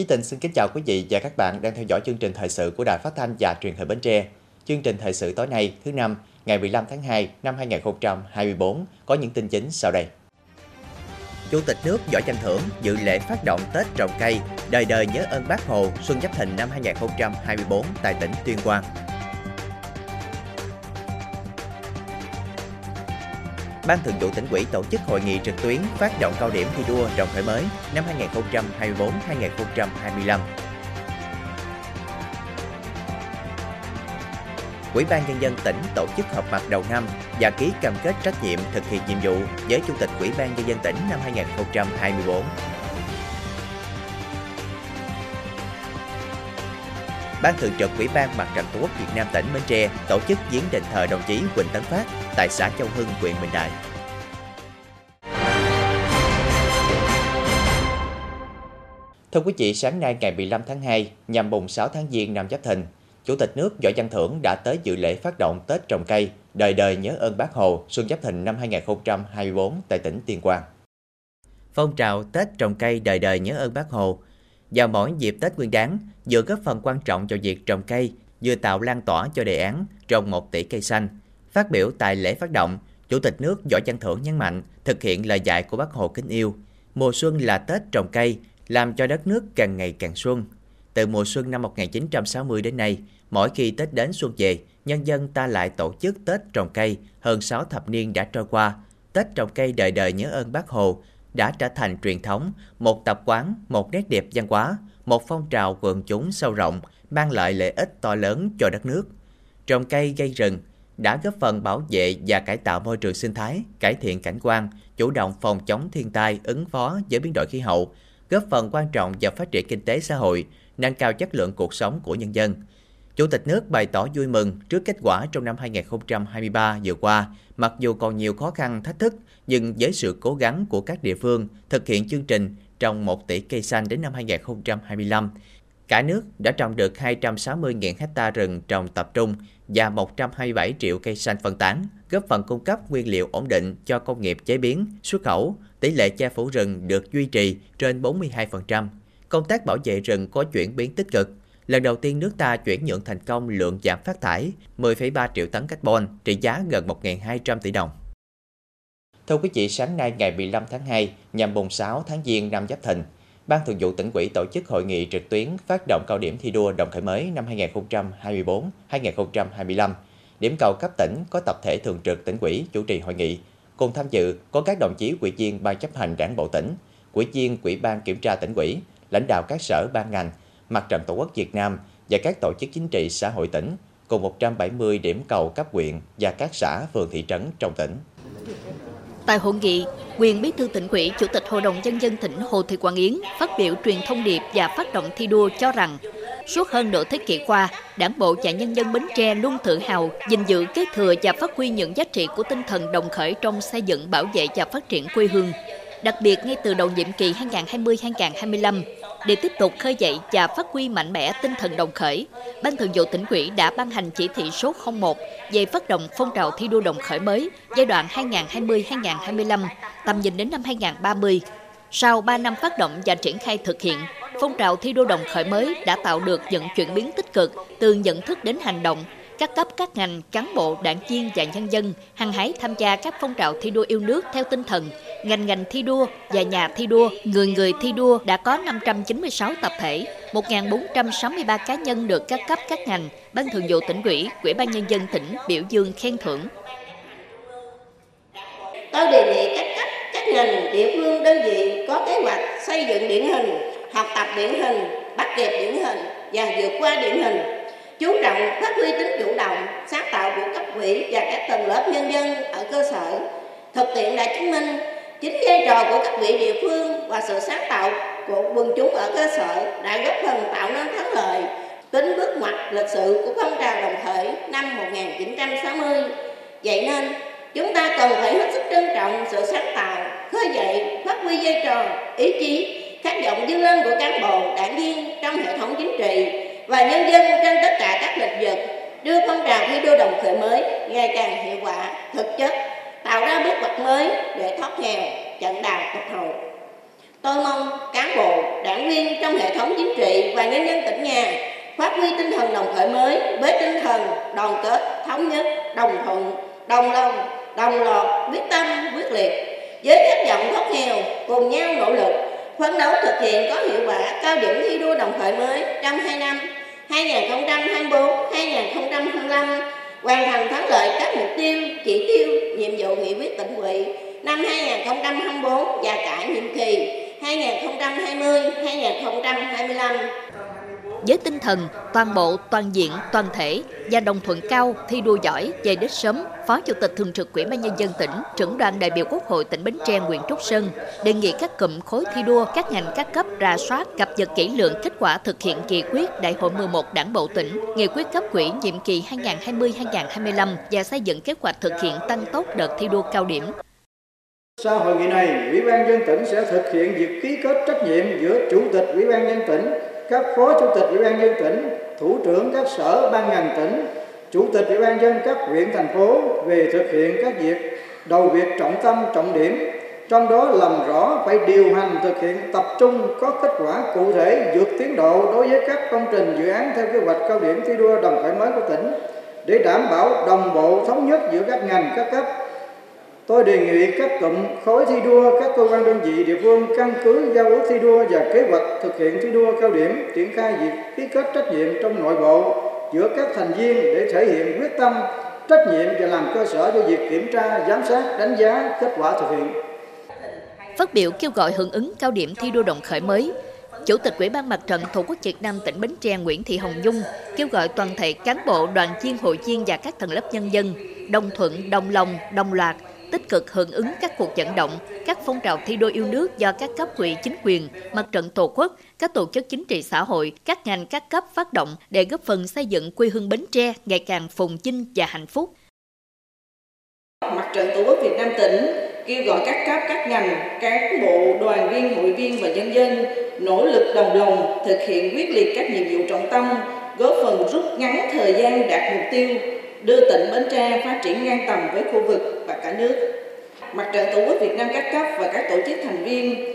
Chí Tình xin kính chào quý vị và các bạn đang theo dõi chương trình thời sự của Đài Phát thanh và Truyền hình Bến Tre. Chương trình thời sự tối nay, thứ năm, ngày 15 tháng 2 năm 2024 có những tin chính sau đây. Chủ tịch nước Võ Văn Thưởng dự lễ phát động Tết trồng cây, đời đời nhớ ơn Bác Hồ Xuân Giáp Thìn năm 2024 tại tỉnh Tuyên Quang. Ban Thường vụ tỉnh ủy tổ chức hội nghị trực tuyến phát động cao điểm thi đua đồng khởi mới năm 2024-2025. Ủy ban nhân dân tỉnh tổ chức họp mặt đầu năm và ký cam kết trách nhiệm thực hiện nhiệm vụ với Chủ tịch Ủy ban nhân dân tỉnh năm 2024. Ban Thường trực Ủy ban Mặt trận Tổ quốc Việt Nam tỉnh Bến Tre tổ chức viếng đền thờ đồng chí Quỳnh Tấn Phát tại xã Châu Hưng, huyện Bình Đại. Thưa quý vị, sáng nay ngày 15 tháng 2, nhằm mùng 6 tháng Giêng năm Giáp Thìn, Chủ tịch nước Võ Văn Thưởng đã tới dự lễ phát động Tết trồng cây, đời đời nhớ ơn Bác Hồ Xuân Giáp Thìn năm 2024 tại tỉnh Tuyên Quang. Phong trào Tết trồng cây đời đời nhớ ơn Bác Hồ vào mỗi dịp Tết Nguyên đán vừa góp phần quan trọng cho việc trồng cây, vừa tạo lan tỏa cho đề án trồng 1 tỷ cây xanh. Phát biểu tại lễ phát động, Chủ tịch nước Võ Văn Thưởng nhấn mạnh thực hiện lời dạy của Bác Hồ kính yêu. Mùa xuân là Tết trồng cây, làm cho đất nước càng ngày càng xuân. Từ mùa xuân năm 1960 đến nay, mỗi khi Tết đến xuân về, nhân dân ta lại tổ chức Tết trồng cây hơn 6 thập niên đã trôi qua. Tết trồng cây đời đời nhớ ơn Bác Hồ đã trở thành truyền thống, một tập quán, một nét đẹp văn hóa, một phong trào quần chúng sâu rộng, mang lại lợi ích to lớn cho đất nước. Trồng cây gây rừng đã góp phần bảo vệ và cải tạo môi trường sinh thái, cải thiện cảnh quan, chủ động phòng chống thiên tai, ứng phó với biến đổi khí hậu, góp phần quan trọng vào phát triển kinh tế xã hội, nâng cao chất lượng cuộc sống của nhân dân. Chủ tịch nước bày tỏ vui mừng trước kết quả trong năm 2023 vừa qua, mặc dù còn nhiều khó khăn, thách thức, nhưng với sự cố gắng của các địa phương thực hiện chương trình trồng 1 tỷ cây xanh đến năm 2025, cả nước đã trồng được 260.000 hecta rừng trồng tập trung và 127 triệu cây xanh phân tán, góp phần cung cấp nguyên liệu ổn định cho công nghiệp chế biến, xuất khẩu. Tỷ lệ che phủ rừng được duy trì trên 42%. Công tác bảo vệ rừng có chuyển biến tích cực. Lần đầu tiên nước ta chuyển nhượng thành công lượng giảm phát thải 10,3 triệu tấn carbon, trị giá gần 1.200 tỷ đồng. Thưa quý vị, sáng nay ngày 15 tháng 2, nhằm mùng 6 tháng Giêng năm Giáp Thìn, Ban Thường vụ tỉnh ủy tổ chức hội nghị trực tuyến phát động cao điểm thi đua đồng khởi mới năm 2024-2025. Điểm cầu cấp tỉnh có tập thể thường trực tỉnh ủy chủ trì hội nghị. Cùng tham dự có các đồng chí ủy viên ban chấp hành đảng bộ tỉnh, ủy viên ủy ban kiểm tra tỉnh ủy, lãnh đạo các sở ban ngành, mặt trận tổ quốc Việt Nam và các tổ chức chính trị xã hội tỉnh, cùng 170 điểm cầu cấp huyện và các xã phường thị trấn trong tỉnh. Tại hội nghị, quyền bí thư tỉnh ủy, chủ tịch hội đồng nhân dân tỉnh Hồ Thị Quang Yến phát biểu truyền thông điệp và phát động thi đua cho rằng suốt hơn nửa thế kỷ qua, Đảng bộ và nhân dân Bến Tre luôn tự hào gìn giữ kế thừa và phát huy những giá trị của tinh thần đồng khởi trong xây dựng, bảo vệ và phát triển quê hương. Đặc biệt ngay từ đầu nhiệm kỳ 2020-2025, để tiếp tục khơi dậy và phát huy mạnh mẽ tinh thần đồng khởi, Ban Thường vụ tỉnh ủy đã ban hành chỉ thị số 01 về phát động phong trào thi đua đồng khởi mới giai đoạn 2020-2025, tầm nhìn đến năm 2030. Sau 3 năm phát động và triển khai thực hiện, phong trào thi đua đồng khởi mới đã tạo được những chuyển biến tích cực từ nhận thức đến hành động, các cấp các ngành, cán bộ, đảng viên và nhân dân hăng hái tham gia các phong trào thi đua yêu nước theo tinh thần ngành ngành thi đua và nhà thi đua, người người thi đua đã có 596 tập thể, 1.463 cá nhân được các cấp các ngành, ban thường vụ tỉnh ủy, ủy ban nhân dân tỉnh biểu dương khen thưởng. Tôi đề nghị các cấp, các ngành, địa phương, đơn vị có kế hoạch xây dựng điển hình, học tập điển hình, bắt kịp điển hình và vượt qua điển hình chú trọng phát huy tính chủ động sáng tạo của cấp ủy và các tầng lớp nhân dân ở cơ sở thực tiễn đã chứng minh chính vai trò của cấp ủy địa phương và sự sáng tạo của quần chúng ở cơ sở đã góp phần tạo nên thắng lợi tính bước ngoặt lịch sử của phong trào đồng khởi năm 1960. Vậy nên, chúng ta cần phải hết sức trân trọng sự sáng tạo, khơi dậy, phát huy vai trò, ý chí, khát vọng dương lên của cán bộ, đảng viên trong hệ thống chính trị và nhân dân trên tất cả các lĩnh vực đưa phong trào thi đua đồng khởi mới ngày càng hiệu quả, thực chất, tạo ra bước ngoặt mới để thoát nghèo, chặn đà phục hồi. Tôi mong cán bộ, đảng viên trong hệ thống chính trị và nhân dân tỉnh nhà phát huy tinh thần đồng khởi mới với tinh thần đoàn kết thống nhất đồng thuận đồng lòng đồng lọt quyết tâm quyết liệt với khát vọng thoát nghèo cùng nhau nỗ lực phấn đấu thực hiện có hiệu quả cao điểm thi đua đồng khởi mới trong hai năm 2024-2025 hoàn thành thắng lợi các mục tiêu, chỉ tiêu, nhiệm vụ nghị quyết tỉnh ủy. Năm 2024 và cả nhiệm kỳ 2020-2025 với tinh thần toàn bộ, toàn diện, toàn thể và đồng thuận cao thi đua giỏi về đích sớm, Phó Chủ tịch Thường trực Ủy ban Nhân dân tỉnh, trưởng đoàn đại biểu Quốc hội tỉnh Bến Tre Nguyễn Trúc Sơn đề nghị các cụm khối thi đua, các ngành các cấp ra soát, cập nhật kỹ lượng kết quả thực hiện nghị quyết Đại hội 11 Đảng bộ tỉnh, nghị quyết cấp quỹ nhiệm kỳ 2020-2025 và xây dựng kế hoạch thực hiện tăng tốc đợt thi đua cao điểm, sau hội nghị này, Ủy ban dân tỉnh sẽ thực hiện việc ký kết trách nhiệm giữa Chủ tịch Ủy ban dân tỉnh các phó chủ tịch ủy ban nhân tỉnh, thủ trưởng các sở ban ngành tỉnh, chủ tịch ủy ban dân các huyện thành phố về thực hiện các việc đầu việc trọng tâm trọng điểm trong đó làm rõ phải điều hành thực hiện tập trung có kết quả cụ thể vượt tiến độ đối với các công trình dự án theo kế hoạch cao điểm thi đua đồng khởi mới của tỉnh để đảm bảo đồng bộ thống nhất giữa các ngành các cấp Tôi đề nghị các cụm khối thi đua, các cơ quan đơn vị địa phương căn cứ giao ước thi đua và kế hoạch thực hiện thi đua cao điểm, triển khai việc ký kết trách nhiệm trong nội bộ giữa các thành viên để thể hiện quyết tâm, trách nhiệm và làm cơ sở cho việc kiểm tra, giám sát, đánh giá kết quả thực hiện. Phát biểu kêu gọi hưởng ứng cao điểm thi đua đồng khởi mới, Chủ tịch Ủy ban Mặt trận Tổ quốc Việt Nam tỉnh Bến Tre Nguyễn Thị Hồng Dung kêu gọi toàn thể cán bộ, đoàn viên, hội viên và các tầng lớp nhân dân đồng thuận, đồng lòng, đồng loạt tích cực hưởng ứng các cuộc vận động, các phong trào thi đua yêu nước do các cấp ủy chính quyền, mặt trận tổ quốc, các tổ chức chính trị xã hội, các ngành các cấp phát động để góp phần xây dựng quê hương Bến Tre ngày càng phồn vinh và hạnh phúc. Mặt trận Tổ quốc Việt Nam tỉnh kêu gọi các cấp, các ngành, cán bộ, đoàn viên, hội viên và nhân dân nỗ lực đồng lòng thực hiện quyết liệt các nhiệm vụ trọng tâm, góp phần rút ngắn thời gian đạt mục tiêu đưa tỉnh Bến Tre phát triển ngang tầm với khu vực và cả nước. Mặt trận Tổ quốc Việt Nam các cấp và các tổ chức thành viên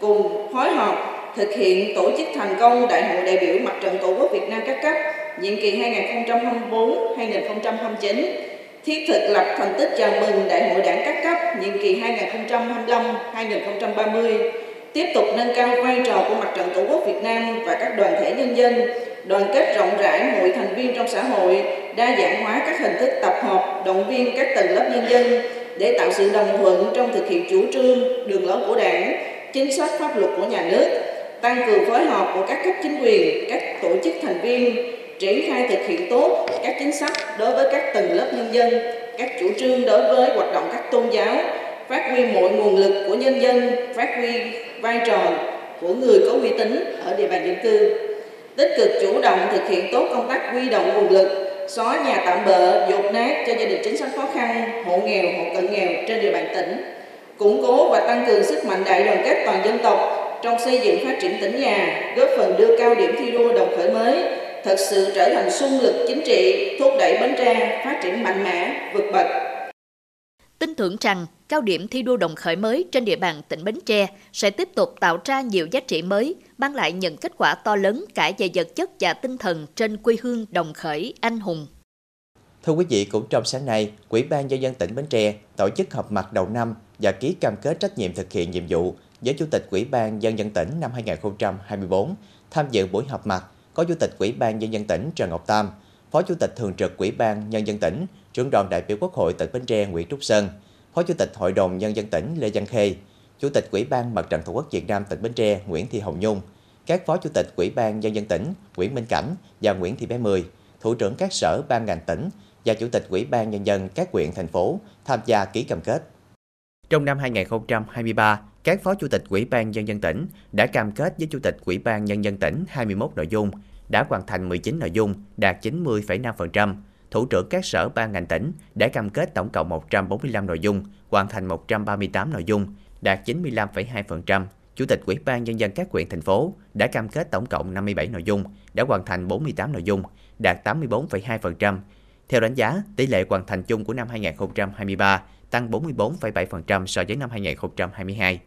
cùng phối hợp thực hiện tổ chức thành công Đại hội đại biểu Mặt trận Tổ quốc Việt Nam các cấp nhiệm kỳ 2024-2029, thiết thực lập thành tích chào mừng Đại hội Đảng các cấp nhiệm kỳ 2025-2030, tiếp tục nâng cao vai trò của Mặt trận Tổ quốc Việt Nam và các đoàn thể nhân dân, đoàn kết rộng rãi mọi thành viên trong xã hội, đa dạng hóa các hình thức tập hợp, động viên các tầng lớp nhân dân để tạo sự đồng thuận trong thực hiện chủ trương, đường lối của Đảng, chính sách pháp luật của nhà nước, tăng cường phối hợp của các cấp chính quyền, các tổ chức thành viên, triển khai thực hiện tốt các chính sách đối với các tầng lớp nhân dân, các chủ trương đối với hoạt động các tôn giáo, phát huy mọi nguồn lực của nhân dân, phát huy vai trò của người có uy tín ở địa bàn dân cư, tích cực chủ động thực hiện tốt công tác huy động nguồn lực xóa nhà tạm bợ, dột nát cho gia đình chính sách khó khăn, hộ nghèo, hộ cận nghèo trên địa bàn tỉnh, củng cố và tăng cường sức mạnh đại đoàn kết toàn dân tộc trong xây dựng phát triển tỉnh nhà, góp phần đưa cao điểm thi đua đồng khởi mới thật sự trở thành xung lực chính trị, thúc đẩy Bến Tre phát triển mạnh mẽ, vượt bậc. Tin tưởng rằng cao điểm thi đua đồng khởi mới trên địa bàn tỉnh Bến Tre sẽ tiếp tục tạo ra nhiều giá trị mới, mang lại những kết quả to lớn cả về vật chất và tinh thần trên quê hương đồng khởi anh hùng. Thưa quý vị, cũng trong sáng nay, Quỹ ban Nhân dân tỉnh Bến Tre tổ chức họp mặt đầu năm và ký cam kết trách nhiệm thực hiện nhiệm vụ với Chủ tịch Quỹ ban Nhân dân tỉnh năm 2024. Tham dự buổi họp mặt có Chủ tịch Quỹ ban Nhân dân tỉnh Trần Ngọc Tam, Phó Chủ tịch Thường trực Quỹ ban Nhân dân tỉnh, trưởng đoàn đại biểu Quốc hội tỉnh Bến Tre Nguyễn Trúc Sơn, Phó Chủ tịch Hội đồng Nhân dân tỉnh Lê Văn Khê, Chủ tịch Ủy ban Mặt trận Tổ quốc Việt Nam tỉnh Bến Tre Nguyễn Thị Hồng Nhung, các Phó Chủ tịch Ủy ban Nhân dân tỉnh Nguyễn Minh Cảnh và Nguyễn Thị Bé Mười, Thủ trưởng các sở ban ngành tỉnh và Chủ tịch Ủy ban Nhân dân các huyện, thành phố tham gia ký cam kết. Trong năm 2023, các Phó Chủ tịch Ủy ban Nhân dân tỉnh đã cam kết với Chủ tịch Ủy ban Nhân dân tỉnh 21 nội dung, đã hoàn thành 19 nội dung, đạt 90,5%. Thủ trưởng các sở ban ngành tỉnh đã cam kết tổng cộng 145 nội dung, hoàn thành 138 nội dung, đạt 95,2%. Chủ tịch Ủy ban Nhân dân các huyện, thành phố đã cam kết tổng cộng 57 nội dung, đã hoàn thành 48 nội dung, đạt 84,2%. Theo đánh giá, tỷ lệ hoàn thành chung của năm 2023 tăng 44,7% so với năm 2022.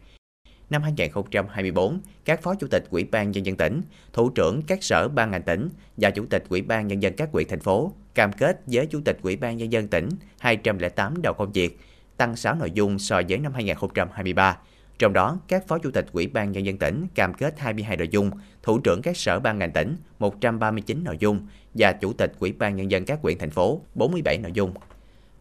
năm 2024, các phó chủ tịch Ủy ban nhân dân tỉnh, thủ trưởng các sở ban ngành tỉnh và chủ tịch Ủy ban nhân dân các huyện thành phố cam kết với chủ tịch Ủy ban nhân dân tỉnh 208 đầu công việc, tăng 6 nội dung so với năm 2023. Trong đó, các phó chủ tịch Ủy ban nhân dân tỉnh cam kết 22 nội dung, thủ trưởng các sở ban ngành tỉnh 139 nội dung và chủ tịch Ủy ban nhân dân các quyện thành phố 47 nội dung.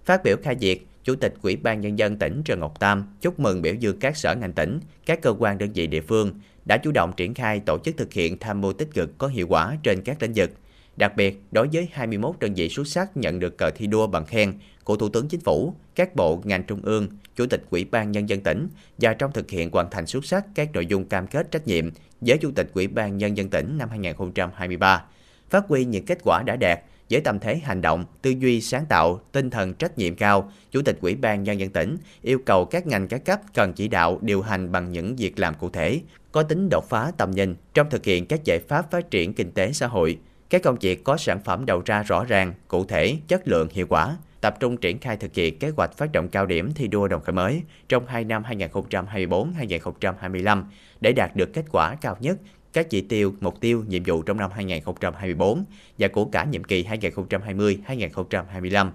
Phát biểu khai diệt Chủ tịch Ủy ban Nhân dân tỉnh Trần Ngọc Tam chúc mừng biểu dương các sở ngành tỉnh, các cơ quan đơn vị địa phương đã chủ động triển khai tổ chức thực hiện tham mưu tích cực có hiệu quả trên các lĩnh vực. Đặc biệt, đối với 21 đơn vị xuất sắc nhận được cờ thi đua bằng khen của Thủ tướng Chính phủ, các bộ ngành trung ương, Chủ tịch Ủy ban Nhân dân tỉnh và trong thực hiện hoàn thành xuất sắc các nội dung cam kết trách nhiệm với Chủ tịch Ủy ban Nhân dân tỉnh năm 2023, phát huy những kết quả đã đạt, với tâm thế hành động, tư duy sáng tạo, tinh thần trách nhiệm cao, Chủ tịch Ủy ban Nhân dân tỉnh yêu cầu các ngành các cấp cần chỉ đạo điều hành bằng những việc làm cụ thể, có tính đột phá tầm nhìn trong thực hiện các giải pháp phát triển kinh tế xã hội. Các công việc có sản phẩm đầu ra rõ ràng, cụ thể, chất lượng, hiệu quả, tập trung triển khai thực hiện kế hoạch phát động cao điểm thi đua đồng khởi mới trong 2 năm 2024-2025 để đạt được kết quả cao nhất các chỉ tiêu, mục tiêu, nhiệm vụ trong năm 2024 và của cả nhiệm kỳ 2020-2025.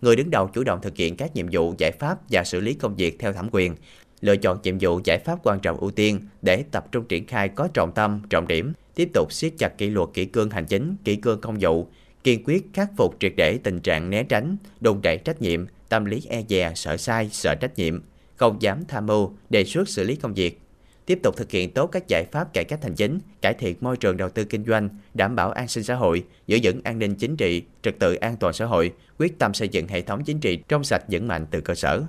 Người đứng đầu chủ động thực hiện các nhiệm vụ, giải pháp và xử lý công việc theo thẩm quyền, lựa chọn nhiệm vụ giải pháp quan trọng ưu tiên để tập trung triển khai có trọng tâm, trọng điểm, tiếp tục siết chặt kỷ luật kỷ cương hành chính, kỷ cương công vụ, kiên quyết khắc phục triệt để tình trạng né tránh, đùn đẩy trách nhiệm, tâm lý e dè, sợ sai, sợ trách nhiệm, không dám tham mưu, đề xuất xử lý công việc, tiếp tục thực hiện tốt các giải pháp cải cách hành chính, cải thiện môi trường đầu tư kinh doanh, đảm bảo an sinh xã hội, giữ vững an ninh chính trị, trật tự an toàn xã hội, quyết tâm xây dựng hệ thống chính trị trong sạch vững mạnh từ cơ sở.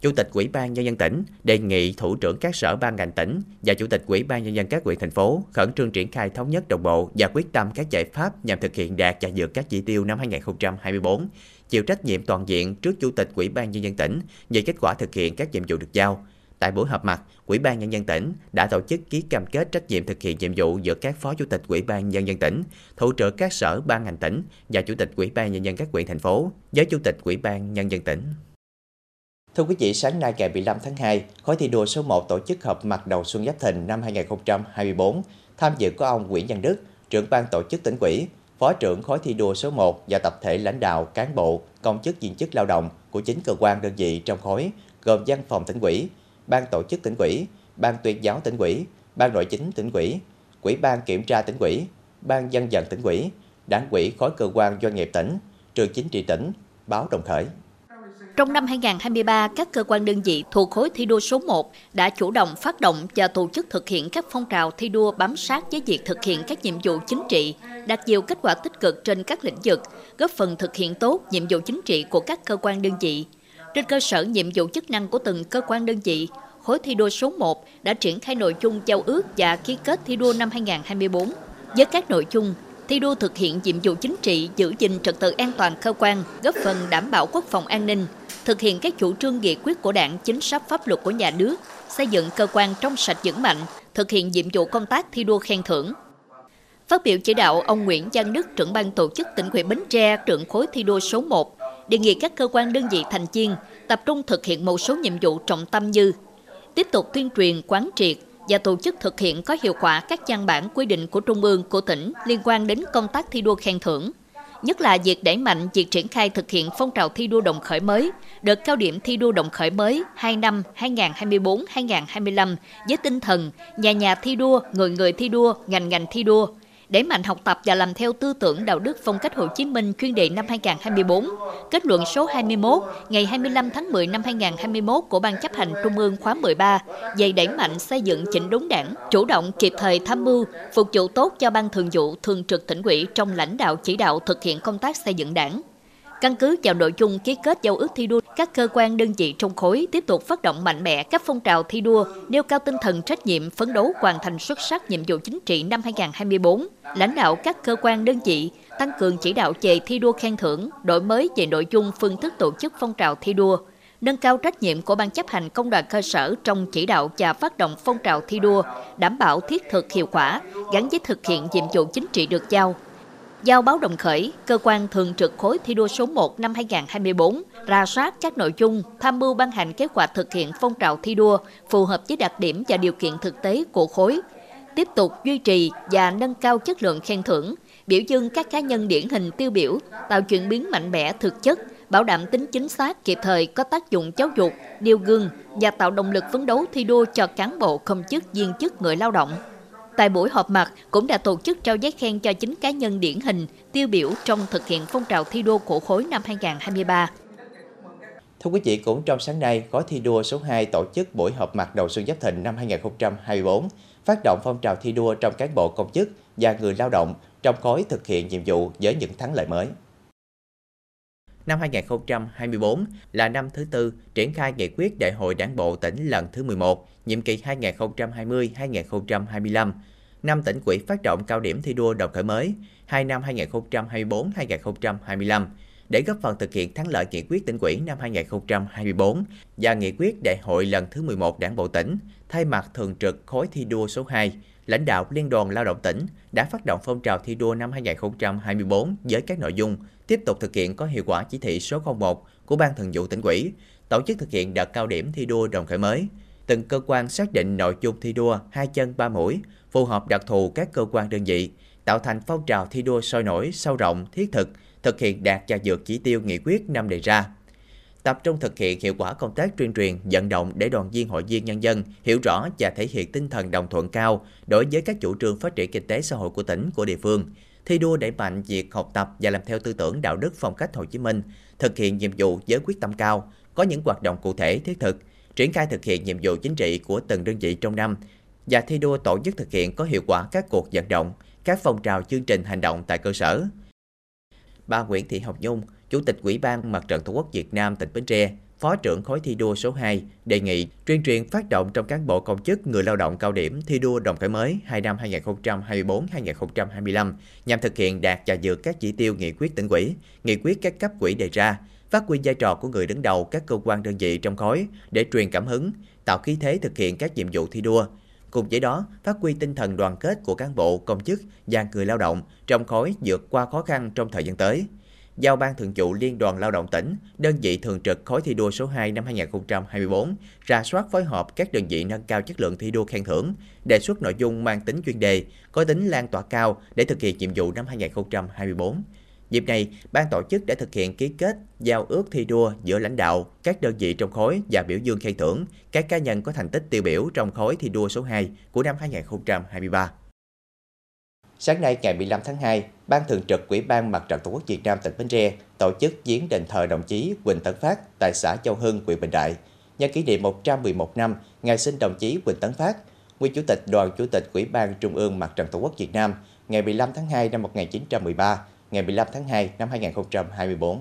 Chủ tịch Ủy ban nhân dân tỉnh đề nghị thủ trưởng các sở ban ngành tỉnh và chủ tịch Ủy ban nhân dân các huyện thành phố khẩn trương triển khai thống nhất đồng bộ và quyết tâm các giải pháp nhằm thực hiện đạt và vượt các chỉ tiêu năm 2024, chịu trách nhiệm toàn diện trước chủ tịch Ủy ban nhân dân tỉnh về kết quả thực hiện các nhiệm vụ được giao, Tại buổi họp mặt, Ủy ban Nhân dân tỉnh đã tổ chức ký cam kết trách nhiệm thực hiện nhiệm vụ giữa các phó chủ tịch Ủy ban Nhân dân tỉnh, thủ trưởng các sở ban ngành tỉnh và chủ tịch Ủy ban Nhân dân các huyện thành phố với chủ tịch Ủy ban Nhân dân tỉnh. Thưa quý vị, sáng nay ngày 15 tháng 2, khối thi đua số 1 tổ chức họp mặt đầu xuân Giáp Thìn năm 2024. Tham dự có ông Nguyễn Văn Đức, trưởng ban tổ chức tỉnh quỹ, phó trưởng khối thi đua số 1 và tập thể lãnh đạo, cán bộ, công chức viên chức lao động của chính cơ quan đơn vị trong khối, gồm văn phòng tỉnh quỹ, ban tổ chức tỉnh ủy, ban tuyên giáo tỉnh ủy, ban nội chính tỉnh ủy, quỹ ban kiểm tra tỉnh ủy, ban dân vận tỉnh ủy, đảng ủy khối cơ quan doanh nghiệp tỉnh, trường chính trị tỉnh, báo Đồng Khởi. Trong năm 2023, các cơ quan đơn vị thuộc khối thi đua số 1 đã chủ động phát động và tổ chức thực hiện các phong trào thi đua bám sát với việc thực hiện các nhiệm vụ chính trị, đạt nhiều kết quả tích cực trên các lĩnh vực, góp phần thực hiện tốt nhiệm vụ chính trị của các cơ quan đơn vị. Trên cơ sở nhiệm vụ chức năng của từng cơ quan đơn vị, khối thi đua số 1 đã triển khai nội dung giao ước và ký kết thi đua năm 2024 với các nội dung thi đua thực hiện nhiệm vụ chính trị, giữ gìn trật tự an toàn cơ quan, góp phần đảm bảo quốc phòng an ninh, thực hiện các chủ trương nghị quyết của đảng, chính sách pháp luật của nhà nước, xây dựng cơ quan trong sạch vững mạnh, thực hiện nhiệm vụ công tác thi đua khen thưởng. Phát biểu chỉ đạo, ông Nguyễn Văn Đức, trưởng ban tổ chức tỉnh ủy Bến Tre, trưởng khối thi đua số 1, đề nghị các cơ quan đơn vị thành viên tập trung thực hiện một số nhiệm vụ trọng tâm như tiếp tục tuyên truyền quán triệt và tổ chức thực hiện có hiệu quả các văn bản quy định của Trung ương, của tỉnh liên quan đến công tác thi đua khen thưởng, nhất là việc đẩy mạnh việc triển khai thực hiện phong trào thi đua đồng khởi mới, đợt cao điểm thi đua đồng khởi mới 2 năm 2024-2025 với tinh thần nhà nhà thi đua, người người thi đua, ngành ngành thi đua, đẩy mạnh học tập và làm theo tư tưởng đạo đức phong cách Hồ Chí Minh chuyên đề năm 2024, kết luận số 21 ngày 25 tháng 10 năm 2021 của Ban chấp hành Trung ương khóa 13 về đẩy mạnh xây dựng chỉnh đốn đảng, chủ động kịp thời tham mưu, phục vụ tốt cho Ban thường vụ thường trực tỉnh ủy trong lãnh đạo chỉ đạo thực hiện công tác xây dựng đảng. Căn cứ vào nội dung ký kết giao ước thi đua, các cơ quan đơn vị trong khối tiếp tục phát động mạnh mẽ các phong trào thi đua, nêu cao tinh thần trách nhiệm phấn đấu hoàn thành xuất sắc nhiệm vụ chính trị năm 2024. Lãnh đạo các cơ quan đơn vị tăng cường chỉ đạo về thi đua khen thưởng, đổi mới về nội dung phương thức tổ chức phong trào thi đua, nâng cao trách nhiệm của ban chấp hành công đoàn cơ sở trong chỉ đạo và phát động phong trào thi đua, đảm bảo thiết thực hiệu quả, gắn với thực hiện nhiệm vụ chính trị được giao, Giao báo đồng khởi, cơ quan thường trực khối thi đua số 1 năm 2024 ra soát các nội dung, tham mưu ban hành kế hoạch thực hiện phong trào thi đua phù hợp với đặc điểm và điều kiện thực tế của khối, tiếp tục duy trì và nâng cao chất lượng khen thưởng, biểu dương các cá nhân điển hình tiêu biểu, tạo chuyển biến mạnh mẽ thực chất, bảo đảm tính chính xác kịp thời có tác dụng giáo dục, nêu gương và tạo động lực phấn đấu thi đua cho cán bộ công chức viên chức người lao động. Tại buổi họp mặt cũng đã tổ chức trao giấy khen cho chính cá nhân điển hình tiêu biểu trong thực hiện phong trào thi đua của khối năm 2023. Thưa quý vị, cũng trong sáng nay, gói thi đua số 2 tổ chức buổi họp mặt đầu xuân Giáp Thìn năm 2024, phát động phong trào thi đua trong cán bộ công chức và người lao động trong khối thực hiện nhiệm vụ với những thắng lợi mới. Năm 2024 là năm thứ tư triển khai nghị quyết Đại hội Đảng bộ tỉnh lần thứ 11, nhiệm kỳ 2020-2025, năm tỉnh quỹ phát động cao điểm thi đua đồng khởi mới, hai năm 2024-2025, để góp phần thực hiện thắng lợi nghị quyết tỉnh ủy năm 2024 và nghị quyết đại hội lần thứ 11 Đảng bộ tỉnh, thay mặt thường trực khối thi đua số 2, lãnh đạo Liên đoàn Lao động tỉnh đã phát động phong trào thi đua năm 2024 với các nội dung tiếp tục thực hiện có hiệu quả chỉ thị số 01 của Ban Thường vụ tỉnh ủy, tổ chức thực hiện đợt cao điểm thi đua đồng khởi mới. Từng cơ quan xác định nội dung thi đua hai chân ba mũi, phù hợp đặc thù các cơ quan đơn vị, tạo thành phong trào thi đua sôi nổi, sâu rộng, thiết thực, thực hiện đạt và vượt chỉ tiêu nghị quyết năm đề ra tập trung thực hiện hiệu quả công tác tuyên truyền, vận động để đoàn viên hội viên nhân dân hiểu rõ và thể hiện tinh thần đồng thuận cao đối với các chủ trương phát triển kinh tế xã hội của tỉnh, của địa phương, thi đua đẩy mạnh việc học tập và làm theo tư tưởng đạo đức phong cách Hồ Chí Minh, thực hiện nhiệm vụ với quyết tâm cao, có những hoạt động cụ thể thiết thực, triển khai thực hiện nhiệm vụ chính trị của từng đơn vị trong năm và thi đua tổ chức thực hiện có hiệu quả các cuộc vận động, các phong trào chương trình hành động tại cơ sở. Bà Nguyễn Thị Học Nhung, Chủ tịch Ủy ban Mặt trận Tổ quốc Việt Nam tỉnh Bến Tre, Phó trưởng khối thi đua số 2 đề nghị tuyên truyền phát động trong cán bộ công chức người lao động cao điểm thi đua đồng khởi mới 2 năm 2024-2025 nhằm thực hiện đạt và vượt các chỉ tiêu nghị quyết tỉnh ủy, nghị quyết các cấp quỹ đề ra, phát huy vai trò của người đứng đầu các cơ quan đơn vị trong khối để truyền cảm hứng, tạo khí thế thực hiện các nhiệm vụ thi đua. Cùng với đó, phát huy tinh thần đoàn kết của cán bộ, công chức và người lao động trong khối vượt qua khó khăn trong thời gian tới giao Ban Thường vụ Liên đoàn Lao động tỉnh, đơn vị thường trực khối thi đua số 2 năm 2024, ra soát phối hợp các đơn vị nâng cao chất lượng thi đua khen thưởng, đề xuất nội dung mang tính chuyên đề, có tính lan tỏa cao để thực hiện nhiệm vụ năm 2024. Dịp này, ban tổ chức đã thực hiện ký kết giao ước thi đua giữa lãnh đạo, các đơn vị trong khối và biểu dương khen thưởng các cá nhân có thành tích tiêu biểu trong khối thi đua số 2 của năm 2023. Sáng nay ngày 15 tháng 2, Ban Thường trực Ủy ban Mặt trận Tổ quốc Việt Nam tỉnh Bến Tre tổ chức viếng đền thờ đồng chí Quỳnh Tấn Phát tại xã Châu Hưng, huyện Bình Đại, nhân kỷ niệm 111 năm ngày sinh đồng chí Quỳnh Tấn Phát, nguyên Chủ tịch Đoàn Chủ tịch Ủy ban Trung ương Mặt trận Tổ quốc Việt Nam ngày 15 tháng 2 năm 1913, ngày 15 tháng 2 năm 2024.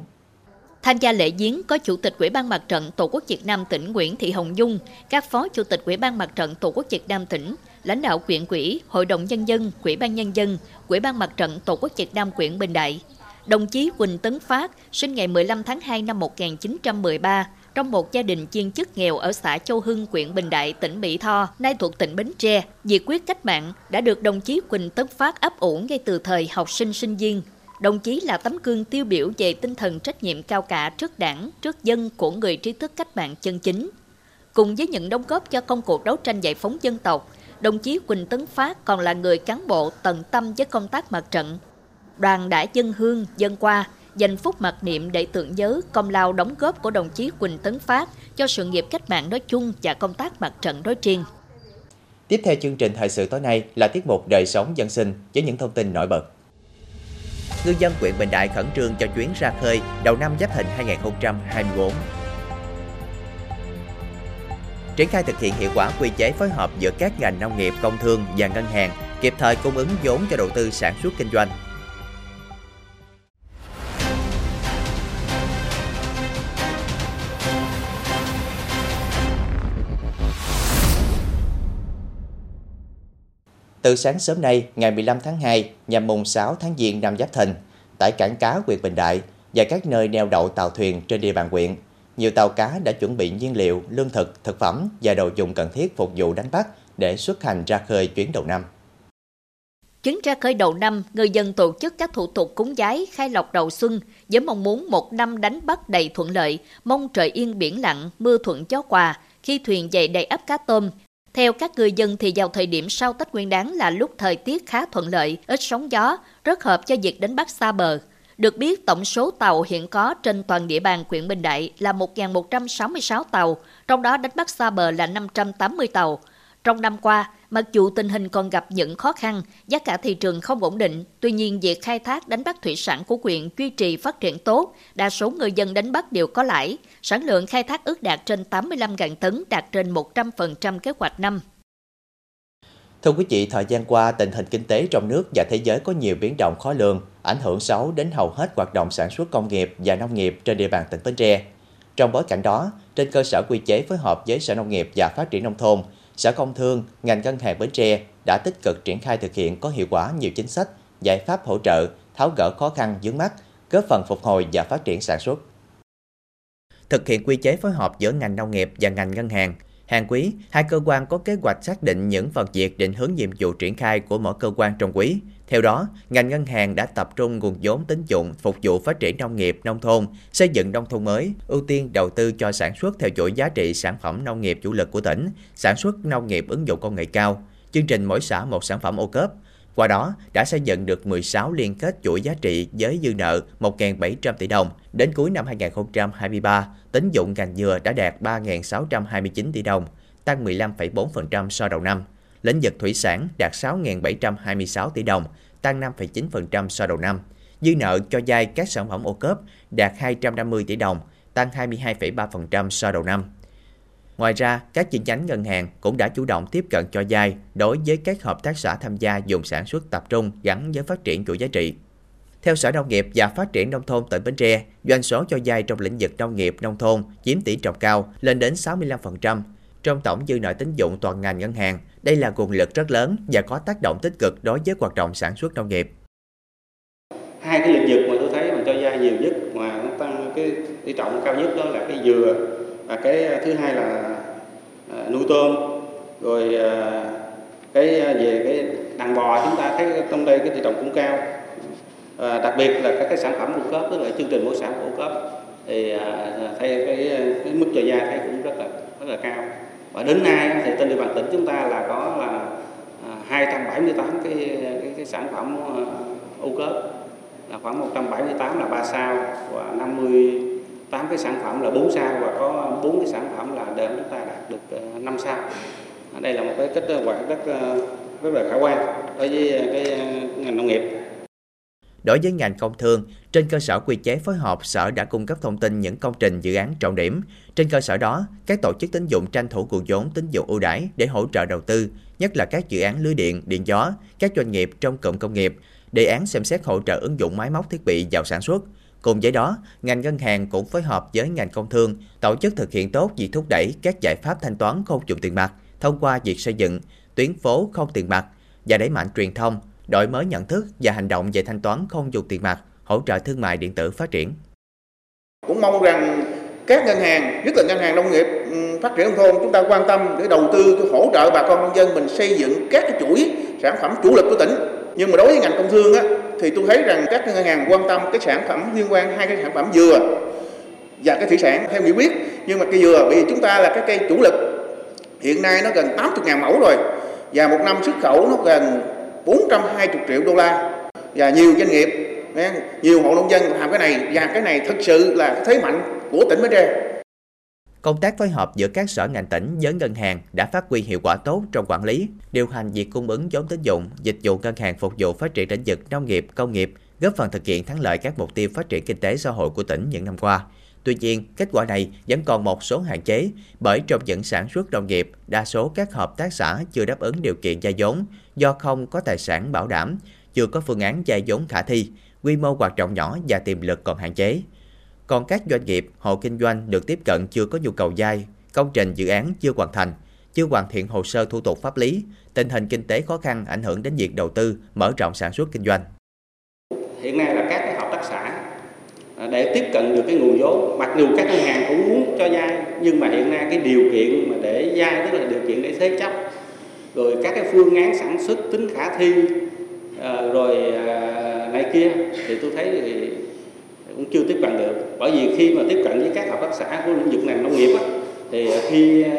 Tham gia lễ viếng có Chủ tịch Ủy ban Mặt trận Tổ quốc Việt Nam tỉnh Nguyễn Thị Hồng Dung, các Phó Chủ tịch Ủy ban Mặt trận Tổ quốc Việt Nam tỉnh, lãnh đạo quyện quỹ, Hội đồng Nhân dân, Quỹ ban Nhân dân, Quỹ ban Mặt trận Tổ quốc Việt Nam quyện Bình Đại. Đồng chí Quỳnh Tấn Phát sinh ngày 15 tháng 2 năm 1913 trong một gia đình chuyên chức nghèo ở xã Châu Hưng, quyện Bình Đại, tỉnh Mỹ Tho, nay thuộc tỉnh Bến Tre. Diệt quyết cách mạng đã được đồng chí Quỳnh Tấn Phát ấp ủ ngay từ thời học sinh sinh viên. Đồng chí là tấm gương tiêu biểu về tinh thần trách nhiệm cao cả trước đảng, trước dân của người trí thức cách mạng chân chính. Cùng với những đóng góp cho công cuộc đấu tranh giải phóng dân tộc, đồng chí Quỳnh Tấn Phát còn là người cán bộ tận tâm với công tác mặt trận. Đoàn đã dân hương, dân qua, dành phút mặc niệm để tưởng nhớ công lao đóng góp của đồng chí Quỳnh Tấn Phát cho sự nghiệp cách mạng nói chung và công tác mặt trận nói riêng. Tiếp theo chương trình thời sự tối nay là tiết mục đời sống dân sinh với những thông tin nổi bật. Ngư dân huyện Bình Đại khẩn trương cho chuyến ra khơi đầu năm Giáp Thìn 2024 triển khai thực hiện hiệu quả quy chế phối hợp giữa các ngành nông nghiệp, công thương và ngân hàng, kịp thời cung ứng vốn cho đầu tư sản xuất kinh doanh. Từ sáng sớm nay, ngày 15 tháng 2, nhằm mùng 6 tháng Giêng năm Giáp Thìn, tại cảng cá huyện Bình Đại và các nơi neo đậu tàu thuyền trên địa bàn huyện, nhiều tàu cá đã chuẩn bị nhiên liệu, lương thực, thực phẩm và đồ dùng cần thiết phục vụ đánh bắt để xuất hành ra khơi chuyến đầu năm. Chuyến ra khơi đầu năm, người dân tổ chức các thủ tục cúng giái, khai lọc đầu xuân với mong muốn một năm đánh bắt đầy thuận lợi, mong trời yên biển lặng, mưa thuận gió quà, khi thuyền dậy đầy ấp cá tôm. Theo các người dân thì vào thời điểm sau Tết Nguyên đán là lúc thời tiết khá thuận lợi, ít sóng gió, rất hợp cho việc đánh bắt xa bờ. Được biết, tổng số tàu hiện có trên toàn địa bàn huyện Bình Đại là 1.166 tàu, trong đó đánh bắt xa bờ là 580 tàu. Trong năm qua, mặc dù tình hình còn gặp những khó khăn, giá cả thị trường không ổn định, tuy nhiên việc khai thác đánh bắt thủy sản của huyện duy trì phát triển tốt, đa số người dân đánh bắt đều có lãi, sản lượng khai thác ước đạt trên 85.000 tấn, đạt trên 100% kế hoạch năm. Thưa quý vị, thời gian qua, tình hình kinh tế trong nước và thế giới có nhiều biến động khó lường, ảnh hưởng xấu đến hầu hết hoạt động sản xuất công nghiệp và nông nghiệp trên địa bàn tỉnh Bến Tre. Trong bối cảnh đó, trên cơ sở quy chế phối hợp với Sở Nông nghiệp và Phát triển Nông thôn, Sở Công Thương, ngành ngân hàng Bến Tre đã tích cực triển khai thực hiện có hiệu quả nhiều chính sách, giải pháp hỗ trợ, tháo gỡ khó khăn vướng mắt, góp phần phục hồi và phát triển sản xuất. Thực hiện quy chế phối hợp giữa ngành nông nghiệp và ngành ngân hàng, hàng quý, hai cơ quan có kế hoạch xác định những phần việc định hướng nhiệm vụ triển khai của mỗi cơ quan trong quý, theo đó, ngành ngân hàng đã tập trung nguồn vốn tín dụng phục vụ phát triển nông nghiệp, nông thôn, xây dựng nông thôn mới, ưu tiên đầu tư cho sản xuất theo chuỗi giá trị sản phẩm nông nghiệp chủ lực của tỉnh, sản xuất nông nghiệp ứng dụng công nghệ cao, chương trình mỗi xã một sản phẩm ô cớp. Qua đó, đã xây dựng được 16 liên kết chuỗi giá trị với dư nợ 1.700 tỷ đồng. Đến cuối năm 2023, tín dụng ngành dừa đã đạt 3.629 tỷ đồng, tăng 15,4% so đầu năm lĩnh vực thủy sản đạt 6.726 tỷ đồng, tăng 5,9% so đầu năm. Dư nợ cho vay các sản phẩm ô cớp đạt 250 tỷ đồng, tăng 22,3% so đầu năm. Ngoài ra, các chi nhánh ngân hàng cũng đã chủ động tiếp cận cho vay đối với các hợp tác xã tham gia dùng sản xuất tập trung gắn với phát triển chuỗi giá trị. Theo Sở Nông nghiệp và Phát triển Nông thôn tỉnh Bến Tre, doanh số cho vay trong lĩnh vực nông nghiệp, nông thôn chiếm tỷ trọng cao lên đến 65%, trong tổng dư nợ tín dụng toàn ngành ngân hàng, đây là nguồn lực rất lớn và có tác động tích cực đối với hoạt động sản xuất nông nghiệp. Hai cái lĩnh vực mà tôi thấy mà cho vay nhiều nhất mà nó tăng cái tỷ trọng cao nhất đó là cái dừa à, cái à, thứ hai là à, nuôi tôm. Rồi à, cái à, về cái đàn bò chúng ta thấy trong đây cái thị trường cũng cao. À, đặc biệt là các cái sản phẩm ô cớp tức là chương trình mỗi sản ô cớp thì à, thấy cái, à, cái mức cho vay thấy cũng rất là rất là cao. Và đến nay thì trên địa bàn tỉnh chúng ta là có là 278 cái cái, cái sản phẩm ô cớp là khoảng 178 là 3 sao và 8 cái sản phẩm là 4 sao và có 4 cái sản phẩm là đều chúng ta đạt được ờ, 5 sao. Đây là một cái kết quả rất ờ, rất là khả quan đối với ờ, cái ngành nông nghiệp. Đối với ngành công thương, trên cơ sở quy chế phối hợp, Sở đã cung cấp thông tin những công trình dự án trọng điểm. Trên cơ sở đó, các tổ chức tín dụng tranh thủ nguồn vốn tín dụng ưu đãi để hỗ trợ đầu tư, nhất là các dự án lưới điện, điện gió, các doanh nghiệp trong cụm công nghiệp. Đề án xem xét hỗ trợ ứng dụng máy móc thiết bị vào sản xuất. Cùng với đó, ngành ngân hàng cũng phối hợp với ngành công thương tổ chức thực hiện tốt việc thúc đẩy các giải pháp thanh toán không dùng tiền mặt thông qua việc xây dựng tuyến phố không tiền mặt và đẩy mạnh truyền thông, đổi mới nhận thức và hành động về thanh toán không dùng tiền mặt, hỗ trợ thương mại điện tử phát triển. Cũng mong rằng các ngân hàng, nhất là ngân hàng nông nghiệp ừ, phát triển nông thôn chúng ta quan tâm để đầu tư hỗ trợ bà con nông dân mình xây dựng các cái chuỗi sản phẩm chủ lực của tỉnh. Nhưng mà đối với ngành công thương á, thì tôi thấy rằng các ngân hàng quan tâm cái sản phẩm liên quan hai cái sản phẩm dừa và cái thủy sản theo nghị quyết. Nhưng mà cây dừa vì chúng ta là cái cây chủ lực hiện nay nó gần 80.000 mẫu rồi và một năm xuất khẩu nó gần 420 triệu đô la và nhiều doanh nghiệp nhiều hộ nông dân làm cái này và cái này thực sự là thế mạnh của tỉnh Bến Tre. Công tác phối hợp giữa các sở ngành tỉnh với ngân hàng đã phát huy hiệu quả tốt trong quản lý, điều hành việc cung ứng vốn tín dụng, dịch vụ ngân hàng phục vụ phát triển lĩnh vực nông nghiệp, công nghiệp, góp phần thực hiện thắng lợi các mục tiêu phát triển kinh tế xã hội của tỉnh những năm qua. Tuy nhiên, kết quả này vẫn còn một số hạn chế bởi trong những sản xuất nông nghiệp, đa số các hợp tác xã chưa đáp ứng điều kiện vay vốn do không có tài sản bảo đảm, chưa có phương án vay vốn khả thi, quy mô hoạt động nhỏ và tiềm lực còn hạn chế. Còn các doanh nghiệp, hộ kinh doanh được tiếp cận chưa có nhu cầu dai, công trình dự án chưa hoàn thành, chưa hoàn thiện hồ sơ thủ tục pháp lý, tình hình kinh tế khó khăn ảnh hưởng đến việc đầu tư, mở rộng sản xuất kinh doanh. Hiện nay là các cái hợp tác xã à, để tiếp cận được cái nguồn vốn mặc dù các ngân hàng cũng muốn cho vay nhưng mà hiện nay cái điều kiện mà để vay tức là điều kiện để thế chấp rồi các cái phương án sản xuất tính khả thi à, rồi à, này kia thì tôi thấy thì cũng chưa tiếp cận được. Bởi vì khi mà tiếp cận với các hợp tác xã của lĩnh vực ngành nông nghiệp á, thì à, khi à,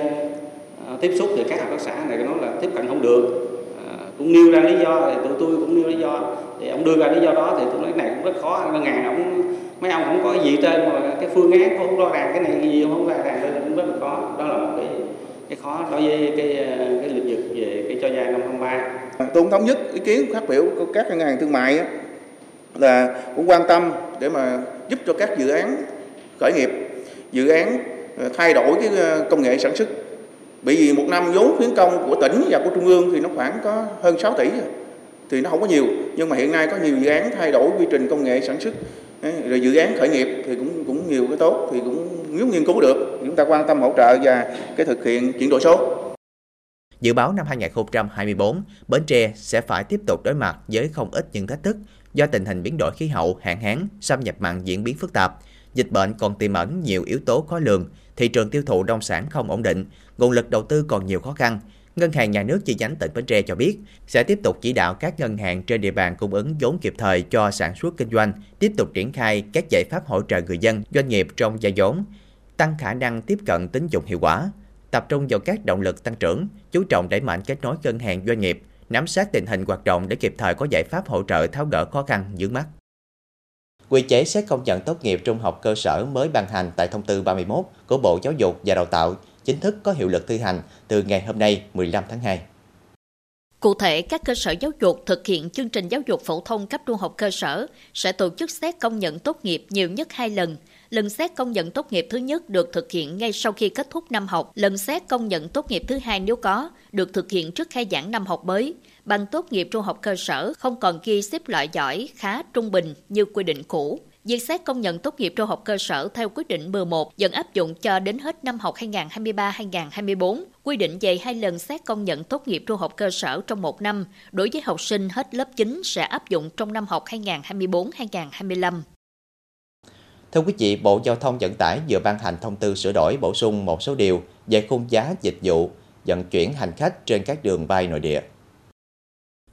à, tiếp xúc thì các hợp tác xã này nói là tiếp cận không được. À, cũng nêu ra lý do thì tụi tôi cũng nêu lý do. Thì ông đưa ra lý do đó thì tôi nói cái này cũng rất khó. Ngân hàng ông mấy ông không có gì trên mà cái phương án cũng không rõ ràng cái này gì không rõ ràng nên cũng rất là khó. Đó là một cái cái khó đối với cái cái lĩnh vực về cái cho vay năm 23 tôi cũng thống nhất ý kiến phát biểu của các ngân hàng thương mại á, là cũng quan tâm để mà giúp cho các dự án khởi nghiệp dự án ờ, thay đổi cái ờ, công nghệ sản xuất. Bởi vì một năm vốn khuyến công của tỉnh và của trung ương thì nó khoảng có hơn 6 tỷ rồi. thì nó không có nhiều. Nhưng mà hiện nay có nhiều dự án thay đổi quy trình công nghệ sản xuất. Rồi dự án khởi nghiệp thì cũng cũng nhiều cái tốt thì cũng nếu nghiên cứu được chúng ta quan tâm hỗ trợ và cái thực hiện chuyển đổi số. Dự báo năm 2024, Bến Tre sẽ phải tiếp tục đối mặt với không ít những thách thức do tình hình biến đổi khí hậu, hạn hán, xâm nhập mặn diễn biến phức tạp. Dịch bệnh còn tiềm ẩn nhiều yếu tố khó lường, thị trường tiêu thụ nông sản không ổn định, nguồn lực đầu tư còn nhiều khó khăn. Ngân hàng Nhà nước chi nhánh tỉnh Bến Tre cho biết sẽ tiếp tục chỉ đạo các ngân hàng trên địa bàn cung ứng vốn kịp thời cho sản xuất kinh doanh, tiếp tục triển khai các giải pháp hỗ trợ người dân, doanh nghiệp trong gia vốn, tăng khả năng tiếp cận tín dụng hiệu quả, tập trung vào các động lực tăng trưởng, chú trọng đẩy mạnh kết nối ngân hàng doanh nghiệp, nắm sát tình hình hoạt động để kịp thời có giải pháp hỗ trợ tháo gỡ khó khăn vướng mắt. Quy chế xét công nhận tốt nghiệp trung học cơ sở mới ban hành tại thông tư 31 của Bộ Giáo dục và Đào tạo chính thức có hiệu lực thi hành từ ngày hôm nay 15 tháng 2. Cụ thể, các cơ sở giáo dục thực hiện chương trình giáo dục phổ thông cấp trung học cơ sở sẽ tổ chức xét công nhận tốt nghiệp nhiều nhất hai lần – lần xét công nhận tốt nghiệp thứ nhất được thực hiện ngay sau khi kết thúc năm học. Lần xét công nhận tốt nghiệp thứ hai nếu có, được thực hiện trước khai giảng năm học mới. Bằng tốt nghiệp trung học cơ sở không còn ghi xếp loại giỏi, khá, trung bình như quy định cũ. Việc xét công nhận tốt nghiệp trung học cơ sở theo quyết định 11 dần áp dụng cho đến hết năm học 2023-2024. Quy định về hai lần xét công nhận tốt nghiệp trung học cơ sở trong một năm đối với học sinh hết lớp 9 sẽ áp dụng trong năm học 2024-2025. Thưa quý vị, Bộ Giao thông Vận tải vừa ban hành thông tư sửa đổi bổ sung một số điều về khung giá dịch vụ vận chuyển hành khách trên các đường bay nội địa.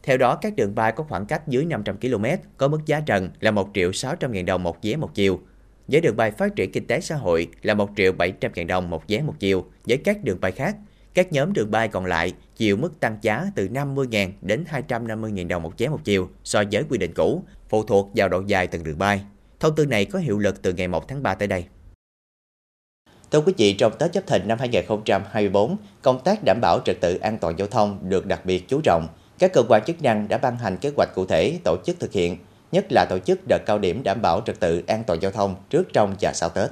Theo đó, các đường bay có khoảng cách dưới 500 km có mức giá trần là 1 triệu 600 ngàn đồng một vé một chiều. Với đường bay phát triển kinh tế xã hội là 1 triệu 700 ngàn đồng một vé một chiều với các đường bay khác. Các nhóm đường bay còn lại chịu mức tăng giá từ 50 ngàn đến 250 ngàn đồng một vé một chiều so với quy định cũ, phụ thuộc vào độ dài từng đường bay. Thông tư này có hiệu lực từ ngày 1 tháng 3 tới đây. Thưa quý vị, trong Tết Chấp Thìn năm 2024, công tác đảm bảo trật tự an toàn giao thông được đặc biệt chú trọng. Các cơ quan chức năng đã ban hành kế hoạch cụ thể tổ chức thực hiện, nhất là tổ chức đợt cao điểm đảm bảo trật tự an toàn giao thông trước, trong và sau Tết.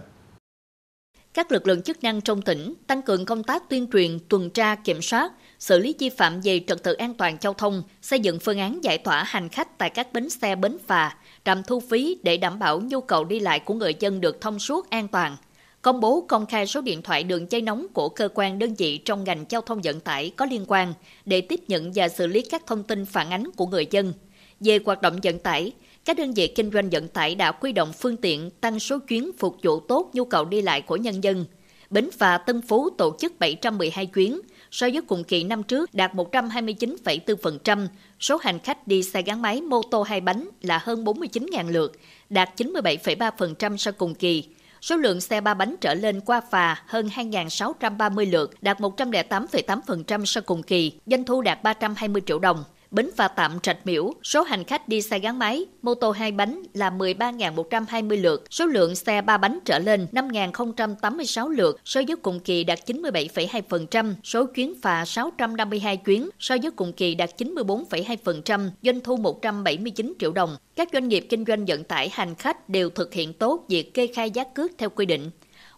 Các lực lượng chức năng trong tỉnh tăng cường công tác tuyên truyền, tuần tra, kiểm soát, xử lý vi phạm về trật tự an toàn giao thông, xây dựng phương án giải tỏa hành khách tại các bến xe bến phà, trạm thu phí để đảm bảo nhu cầu đi lại của người dân được thông suốt an toàn. Công bố công khai số điện thoại đường dây nóng của cơ quan đơn vị trong ngành giao thông vận tải có liên quan để tiếp nhận và xử lý các thông tin phản ánh của người dân. Về hoạt động vận tải, các đơn vị kinh doanh vận tải đã quy động phương tiện tăng số chuyến phục vụ tốt nhu cầu đi lại của nhân dân. Bến phà Tân Phú tổ chức 712 chuyến, so với cùng kỳ năm trước đạt 129,4%, số hành khách đi xe gắn máy mô tô hai bánh là hơn 49.000 lượt, đạt 97,3% so cùng kỳ. Số lượng xe ba bánh trở lên qua phà hơn 2.630 lượt, đạt 108,8% so cùng kỳ, doanh thu đạt 320 triệu đồng. Bến phà tạm Trạch Miễu, số hành khách đi xe gắn máy, mô tô hai bánh là 13.120 lượt, số lượng xe ba bánh trở lên 5.086 lượt, so với cùng kỳ đạt 97,2%, số chuyến phà 652 chuyến, so với cùng kỳ đạt 94,2%, doanh thu 179 triệu đồng. Các doanh nghiệp kinh doanh vận tải hành khách đều thực hiện tốt việc kê khai giá cước theo quy định.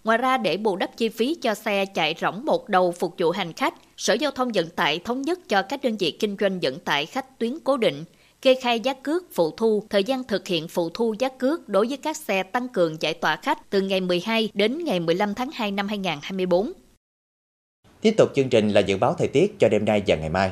Ngoài ra để bù đắp chi phí cho xe chạy rỗng một đầu phục vụ hành khách, Sở Giao thông Vận tải thống nhất cho các đơn vị kinh doanh vận tải khách tuyến cố định kê khai giá cước phụ thu, thời gian thực hiện phụ thu giá cước đối với các xe tăng cường giải tỏa khách từ ngày 12 đến ngày 15 tháng 2 năm 2024. Tiếp tục chương trình là dự báo thời tiết cho đêm nay và ngày mai.